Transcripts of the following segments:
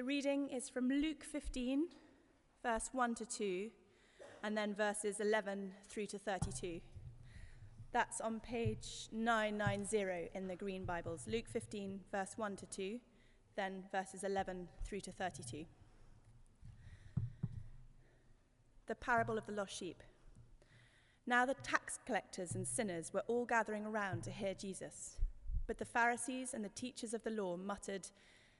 The reading is from Luke 15, verse 1 to 2, and then verses 11 through to 32. That's on page 990 in the Green Bibles. Luke 15, verse 1 to 2, then verses 11 through to 32. The parable of the lost sheep. Now the tax collectors and sinners were all gathering around to hear Jesus. But the Pharisees and the teachers of the law muttered,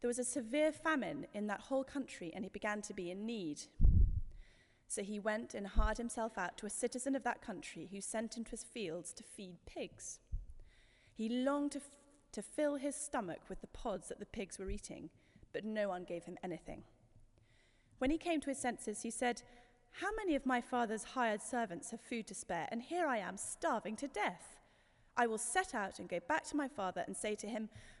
there was a severe famine in that whole country, and he began to be in need. So he went and hired himself out to a citizen of that country who sent him to his fields to feed pigs. He longed to, f- to fill his stomach with the pods that the pigs were eating, but no one gave him anything. When he came to his senses, he said, How many of my father's hired servants have food to spare, and here I am starving to death? I will set out and go back to my father and say to him,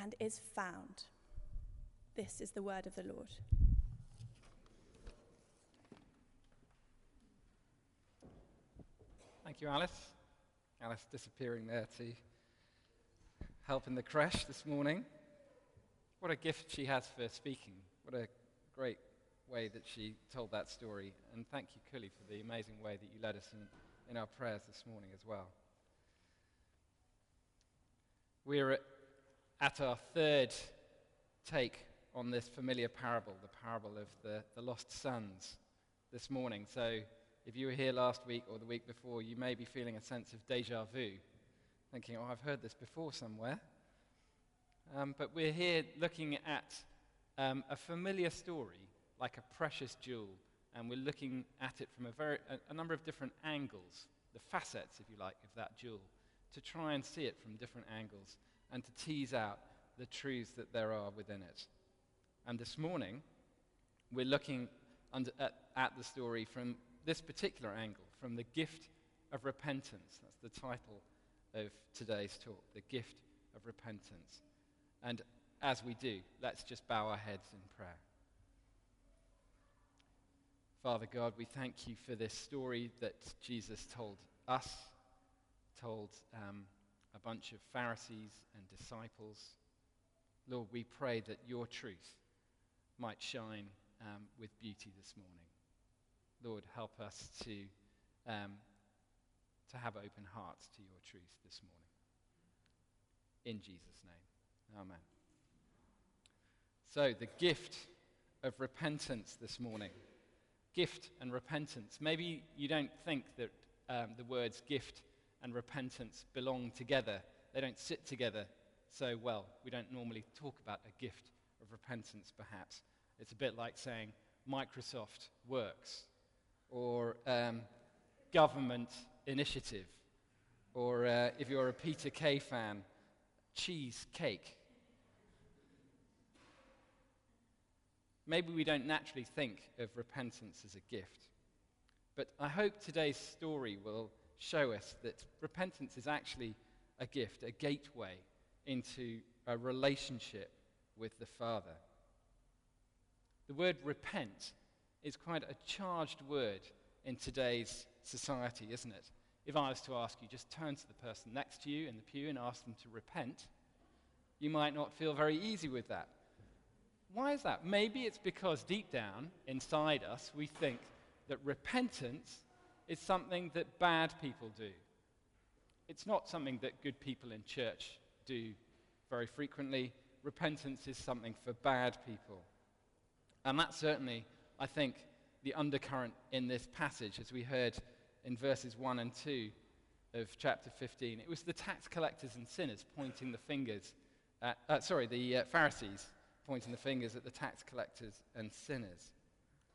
and is found. This is the word of the Lord. Thank you, Alice. Alice disappearing there to help in the crash this morning. What a gift she has for speaking. What a great way that she told that story. And thank you, Cully, for the amazing way that you led us in, in our prayers this morning as well. We're at, at our third take on this familiar parable, the parable of the, the lost sons, this morning. So if you were here last week or the week before, you may be feeling a sense of deja vu, thinking, oh, I've heard this before somewhere. Um, but we're here looking at um, a familiar story, like a precious jewel, and we're looking at it from a, very, a, a number of different angles, the facets, if you like, of that jewel, to try and see it from different angles and to tease out the truths that there are within it. And this morning, we're looking under, at, at the story from this particular angle from the gift of repentance. That's the title of today's talk, the gift of repentance. And as we do, let's just bow our heads in prayer. Father God, we thank you for this story that Jesus told us, told um, a bunch of Pharisees and disciples. Lord, we pray that your truth might shine um, with beauty this morning. Lord, help us to, um, to have open hearts to your truth this morning. in Jesus' name. Amen. So, the gift of repentance this morning. Gift and repentance. Maybe you don't think that um, the words gift and repentance belong together, they don't sit together so well. We don't normally talk about a gift of repentance, perhaps. It's a bit like saying Microsoft works or um, government initiative, or uh, if you're a Peter Kay fan, cheesecake. Maybe we don't naturally think of repentance as a gift. But I hope today's story will show us that repentance is actually a gift, a gateway into a relationship with the Father. The word repent is quite a charged word in today's society, isn't it? If I was to ask you, just turn to the person next to you in the pew and ask them to repent, you might not feel very easy with that. Why is that? Maybe it's because deep down inside us we think that repentance is something that bad people do. It's not something that good people in church do very frequently. Repentance is something for bad people. And that's certainly, I think, the undercurrent in this passage, as we heard in verses 1 and 2 of chapter 15. It was the tax collectors and sinners pointing the fingers at, uh, sorry, the uh, Pharisees pointing the fingers at the tax collectors and sinners.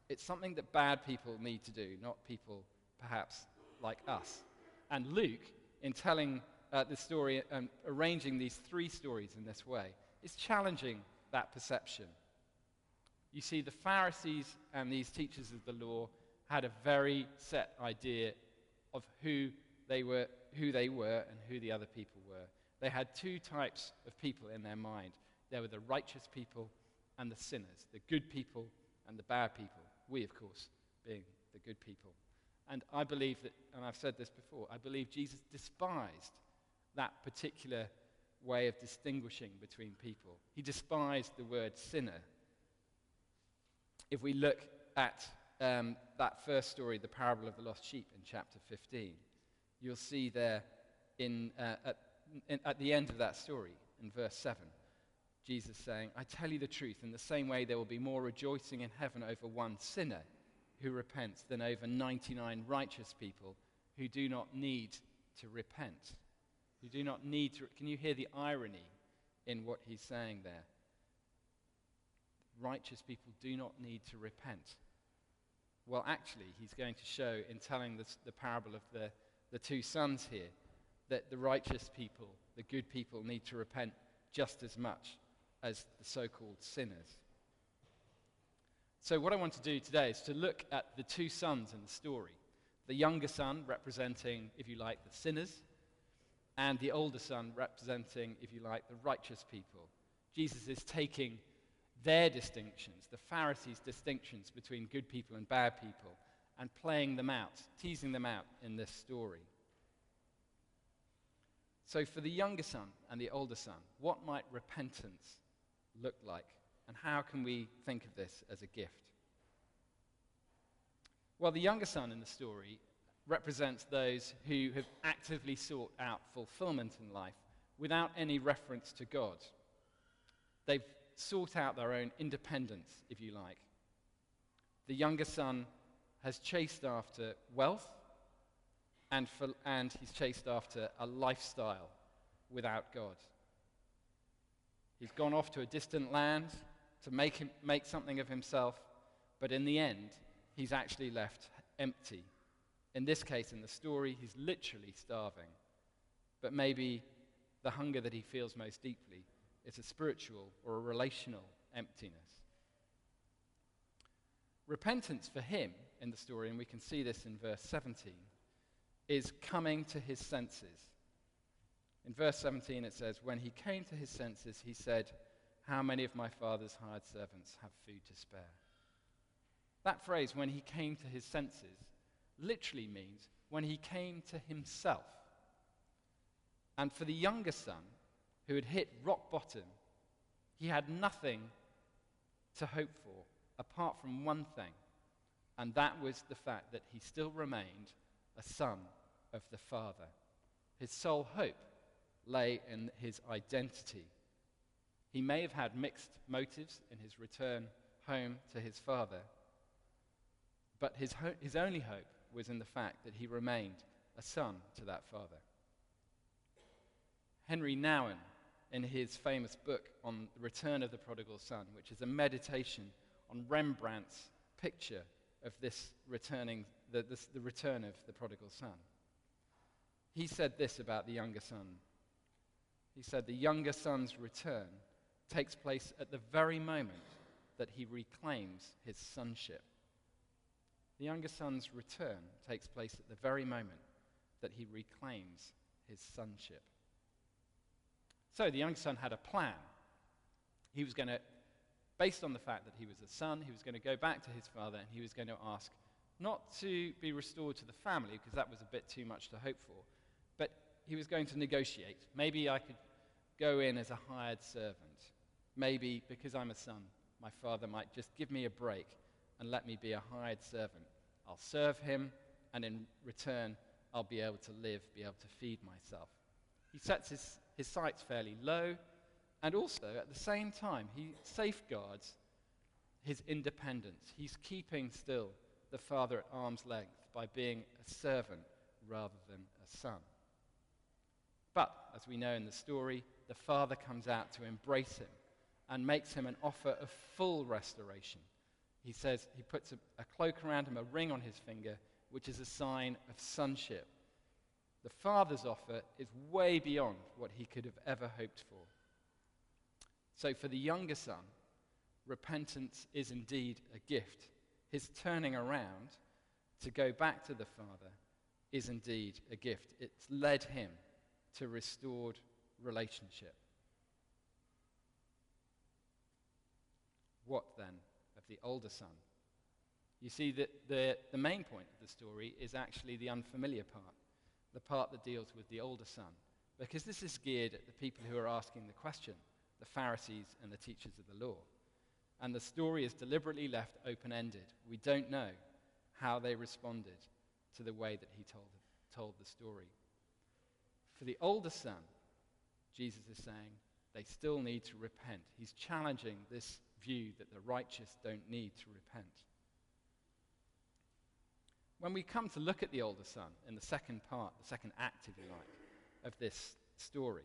It's something that bad people need to do, not people perhaps like us. And Luke, in telling uh, the story and arranging these three stories in this way, is challenging that perception. You see, the Pharisees and these teachers of the law had a very set idea of who they were, who they were and who the other people were. They had two types of people in their mind. There were the righteous people and the sinners, the good people and the bad people. We, of course, being the good people. And I believe that, and I've said this before, I believe Jesus despised that particular way of distinguishing between people. He despised the word sinner if we look at um, that first story, the parable of the lost sheep in chapter 15, you'll see there in, uh, at, in, at the end of that story, in verse 7, Jesus saying, I tell you the truth, in the same way there will be more rejoicing in heaven over one sinner who repents than over 99 righteous people who do not need to repent. Who do not need to. Can you hear the irony in what he's saying there? righteous people do not need to repent. Well, actually, he's going to show in telling this, the parable of the, the two sons here that the righteous people, the good people, need to repent just as much as the so called sinners. So, what I want to do today is to look at the two sons in the story. The younger son representing, if you like, the sinners, and the older son representing, if you like, the righteous people. Jesus is taking their distinctions, the Pharisees' distinctions between good people and bad people, and playing them out, teasing them out in this story. So, for the younger son and the older son, what might repentance look like? And how can we think of this as a gift? Well, the younger son in the story represents those who have actively sought out fulfillment in life without any reference to God. They've sought out their own independence, if you like. The younger son has chased after wealth and, for, and he's chased after a lifestyle without God. He's gone off to a distant land to make, him, make something of himself, but in the end, he's actually left empty. In this case, in the story, he's literally starving. But maybe the hunger that he feels most deeply is a spiritual or a relational emptiness. Repentance for him in the story, and we can see this in verse 17, is coming to his senses. In verse 17, it says, When he came to his senses, he said, How many of my father's hired servants have food to spare? That phrase, when he came to his senses, literally means when he came to himself. And for the younger son, who had hit rock bottom, he had nothing to hope for apart from one thing, and that was the fact that he still remained a son of the Father. His sole hope lay in his identity. He may have had mixed motives in his return home to his father, but his, ho- his only hope was in the fact that he remained a son to that father. Henry Nouwen, in his famous book on the return of the prodigal son, which is a meditation on Rembrandt's picture of this returning, the, this, the return of the prodigal son. He said this about the younger son. He said, The younger son's return takes place at the very moment that he reclaims his sonship. The younger son's return takes place at the very moment that he reclaims his sonship. So the young son had a plan. He was going to, based on the fact that he was a son, he was going to go back to his father and he was going to ask not to be restored to the family, because that was a bit too much to hope for, but he was going to negotiate. Maybe I could go in as a hired servant. Maybe because I'm a son, my father might just give me a break and let me be a hired servant. I'll serve him, and in return, I'll be able to live, be able to feed myself. He sets his, his sights fairly low, and also at the same time, he safeguards his independence. He's keeping still the father at arm's length by being a servant rather than a son. But, as we know in the story, the father comes out to embrace him and makes him an offer of full restoration. He says he puts a, a, cloak around him, a ring on his finger, which is a sign of sonship. The father's offer is way beyond what he could have ever hoped for. So, for the younger son, repentance is indeed a gift. His turning around to go back to the father is indeed a gift. It's led him to restored relationship. What then of the older son? You see, that the, the main point of the story is actually the unfamiliar part, the part that deals with the older son, because this is geared at the people who are asking the question, the Pharisees and the teachers of the law. And the story is deliberately left open ended. We don't know how they responded to the way that he told, told the story. For the older son, Jesus is saying they still need to repent. He's challenging this view that the righteous don't need to repent. When we come to look at the older son in the second part, the second act, if you like, of this story,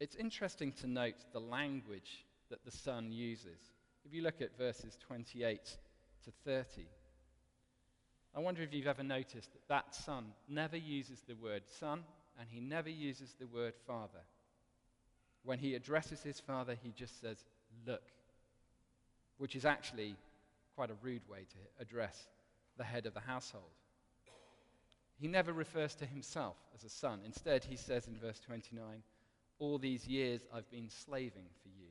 it's interesting to note the language that the son uses. If you look at verses 28 to 30, I wonder if you've ever noticed that that son never uses the word son and he never uses the word father. When he addresses his father, he just says, Look, which is actually quite a rude way to address the head of the household. He never refers to himself as a son. Instead, he says in verse 29, All these years I've been slaving for you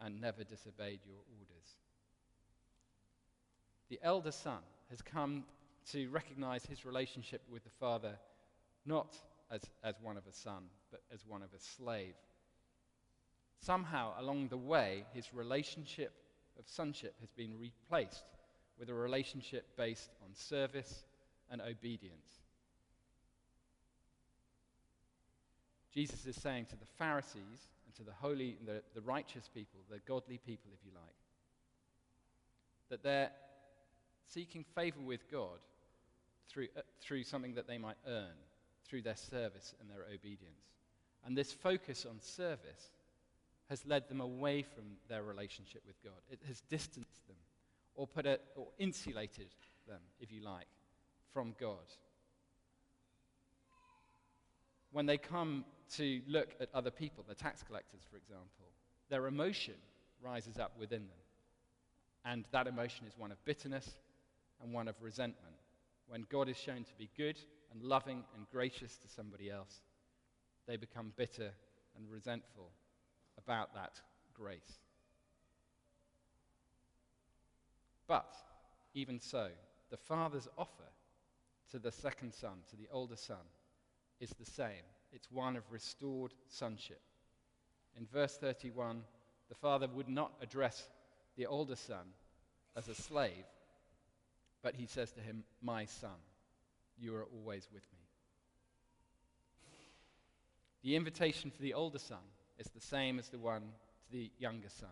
and never disobeyed your orders. The elder son has come to recognize his relationship with the father not as, as one of a son, but as one of a slave. Somehow, along the way, his relationship of sonship has been replaced with a relationship based on service and obedience. Jesus is saying to the Pharisees and to the holy, the, the righteous people, the godly people, if you like, that they're seeking favor with God through, uh, through something that they might earn through their service and their obedience. And this focus on service has led them away from their relationship with God. It has distanced them or put it or insulated them, if you like, from God. When they come to look at other people, the tax collectors, for example, their emotion rises up within them. And that emotion is one of bitterness and one of resentment. When God is shown to be good and loving and gracious to somebody else, they become bitter and resentful about that grace. But even so, the father's offer to the second son, to the older son, is the same. It's one of restored sonship. In verse 31, the father would not address the older son as a slave, but he says to him, My son, you are always with me. The invitation for the older son is the same as the one to the younger son.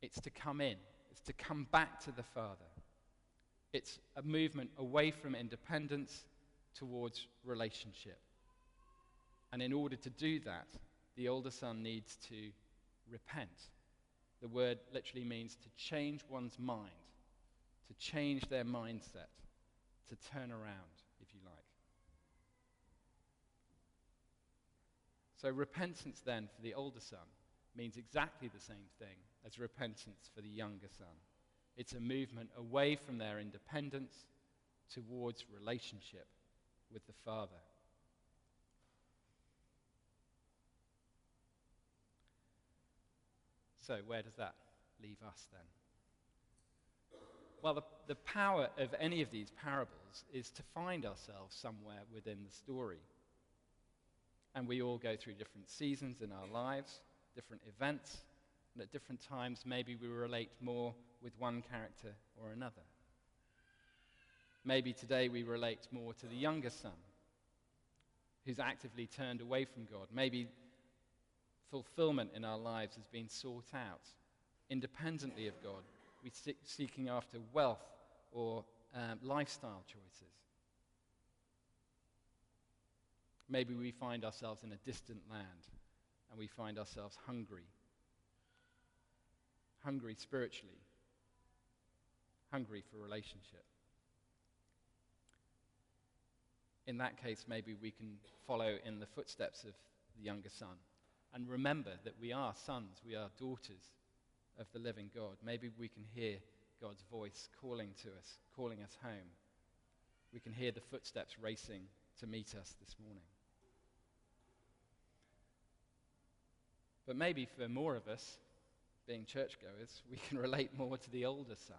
It's to come in, it's to come back to the Father. It's a movement away from independence towards relationship. And in order to do that, the older son needs to repent. The word literally means to change one's mind, to change their mindset, to turn around, if you like. So, repentance then for the older son means exactly the same thing as repentance for the younger son. It's a movement away from their independence towards relationship with the Father. So, where does that leave us then? Well, the, the power of any of these parables is to find ourselves somewhere within the story. And we all go through different seasons in our lives, different events, and at different times, maybe we relate more with one character or another. Maybe today we relate more to the younger son who's actively turned away from God. Maybe fulfillment in our lives has been sought out independently of God. We're seeking after wealth or um, lifestyle choices. Maybe we find ourselves in a distant land and we find ourselves hungry. Hungry spiritually, hungry for relationship. In that case, maybe we can follow in the footsteps of the younger son and remember that we are sons, we are daughters of the living God. Maybe we can hear God's voice calling to us, calling us home. We can hear the footsteps racing to meet us this morning. But maybe for more of us, being churchgoers, we can relate more to the older son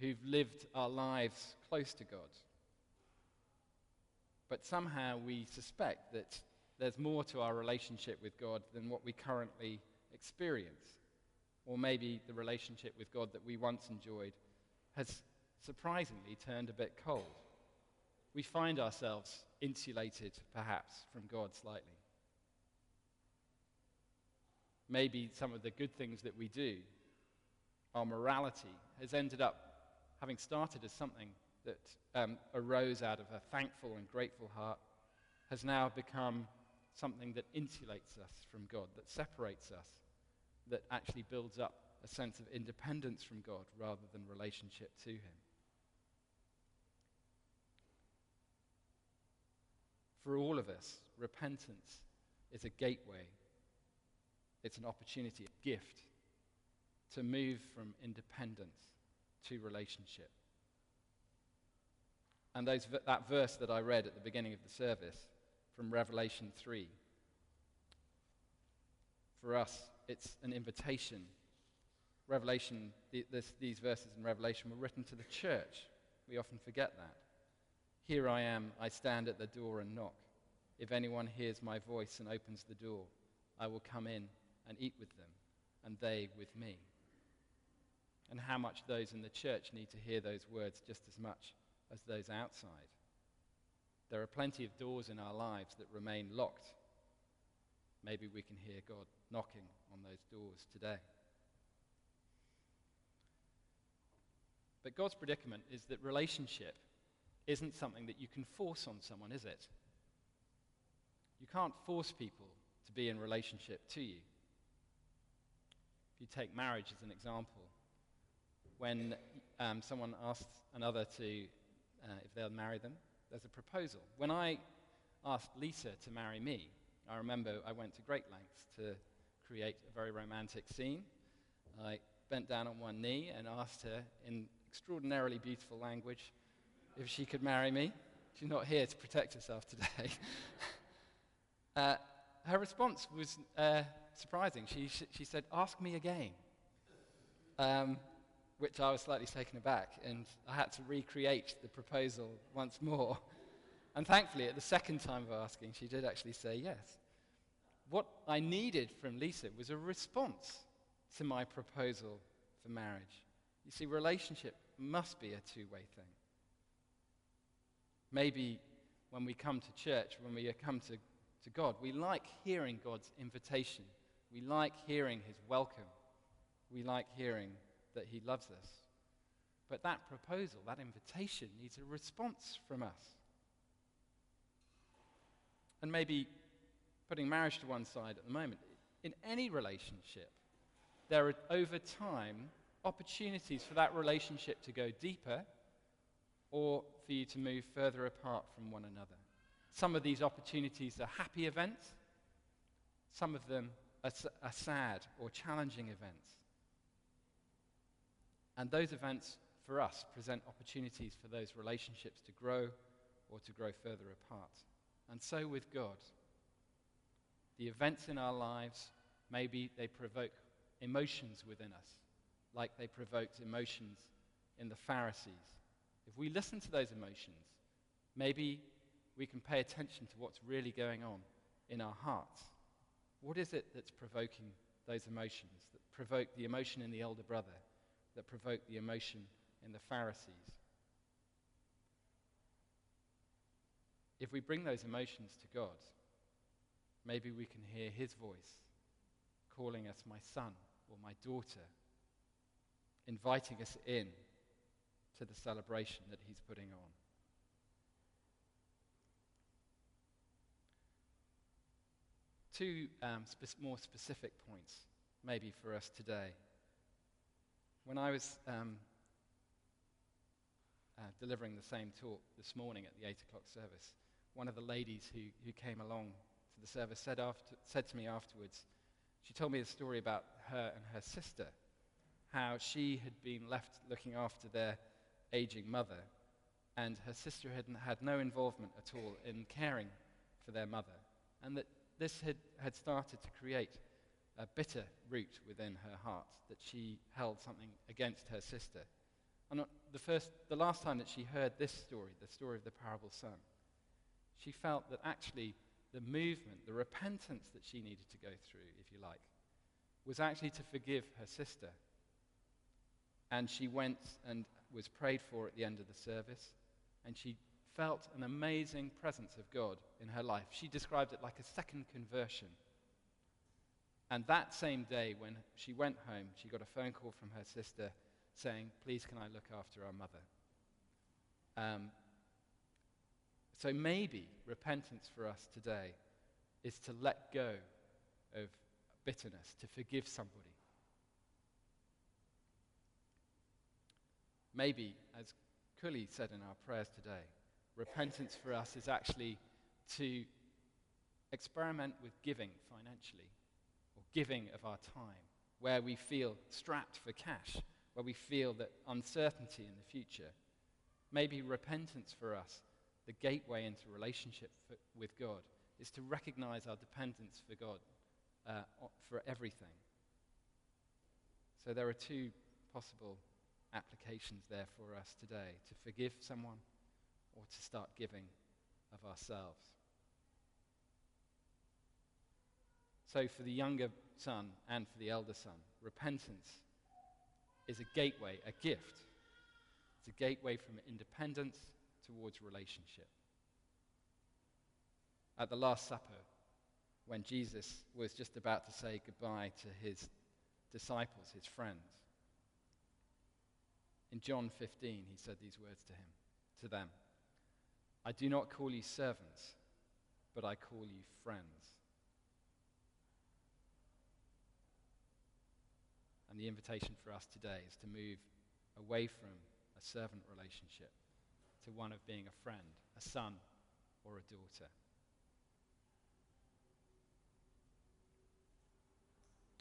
who've lived our lives close to God. But somehow we suspect that there's more to our relationship with God than what we currently experience. Or maybe the relationship with God that we once enjoyed has surprisingly turned a bit cold. We find ourselves insulated, perhaps, from God slightly. Maybe some of the good things that we do, our morality, has ended up having started as something that um, arose out of a thankful and grateful heart, has now become something that insulates us from God, that separates us, that actually builds up a sense of independence from God rather than relationship to Him. For all of us, repentance is a gateway, it's an opportunity, a gift to move from independence to relationship. And those, that verse that I read at the beginning of the service from Revelation 3. For us, it's an invitation. Revelation, this, these verses in Revelation were written to the church. We often forget that. Here I am, I stand at the door and knock. If anyone hears my voice and opens the door, I will come in and eat with them, and they with me. And how much those in the church need to hear those words just as much as those outside. There are plenty of doors in our lives that remain locked. Maybe we can hear God knocking on those doors today. But God's predicament is that relationship isn't something that you can force on someone, is it? You can't force people to be in relationship to you. If you take marriage as an example, when um, someone asks another to, uh, if they'll marry them, there's a proposal. When I asked Lisa to marry me, I remember I went to great lengths to create a very romantic scene. I bent down on one knee and asked her in extraordinarily beautiful language if she could marry me. She's not here to protect herself today. uh, her response was uh, surprising. She, she said, Ask me again. Um, which I was slightly taken aback, and I had to recreate the proposal once more. And thankfully, at the second time of asking, she did actually say yes. What I needed from Lisa was a response to my proposal for marriage. You see, relationship must be a two way thing. Maybe when we come to church, when we come to, to God. We like hearing God's invitation. We like hearing his welcome. We like hearing that he loves us. But that proposal, that invitation, needs a response from us. And maybe putting marriage to one side at the moment, in any relationship, there are over time opportunities for that relationship to go deeper or for you to move further apart from one another. Some of these opportunities are happy events, some of them are sad or challenging events. And those events, for us, present opportunities for those relationships to grow or to grow further apart. And so with God. The events in our lives, maybe they provoke emotions within us, like they provoked emotions in the Pharisees. If we listen to those emotions, maybe we can pay attention to what's really going on in our hearts. What is it that's provoking those emotions, that provoke the emotion in the elder brother, that provoke the emotion in the Pharisees? If we bring those emotions to God, maybe we can hear his voice calling us my son or my daughter, inviting us in to the celebration that he's putting on. Two um, more specific points, maybe for us today. When I was um, uh, delivering the same talk this morning at the 8 o'clock service, one of the ladies who, who came along to the service said, after, said to me afterwards, she told me a story about her and her sister, how she had been left looking after their aging mother, and her sister had had no involvement at all in caring for their mother, and that this had, had started to create a bitter root within her heart, that she held something against her sister. And the, first, the last time that she heard this story, the story of the parable son, she felt that actually the movement, the repentance that she needed to go through, if you like, was actually to forgive her sister. And she went and was prayed for at the end of the service, and she felt an amazing presence of God in her life. She described it like a second conversion. And that same day, when she went home, she got a phone call from her sister saying, Please, can I look after our mother? Um, so maybe repentance for us today is to let go of bitterness, to forgive somebody. Maybe, as Kuli said in our prayers today, repentance for us is actually to experiment with giving financially or giving of our time, where we feel strapped for cash, where we feel that uncertainty in the future. Maybe repentance for us, the gateway into relationship for, with God, is to recognize our dependence for God uh, for everything. So there are two possible applications there for us today to forgive someone or to start giving of ourselves. So, for the younger son and for the elder son, repentance is a gateway, a gift. It's a gateway from independence towards relationship. At the Last Supper, when Jesus was just about to say goodbye to his disciples, his friends, in John 15, he said these words to him, to them. I do not call you servants, but I call you friends. And the invitation for us today is to move away from a servant relationship to one of being a friend, a son, or a daughter.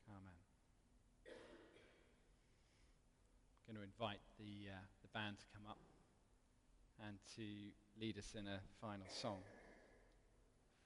Amen. I'm going to invite the, uh, the band to come up and to lead us in a final song.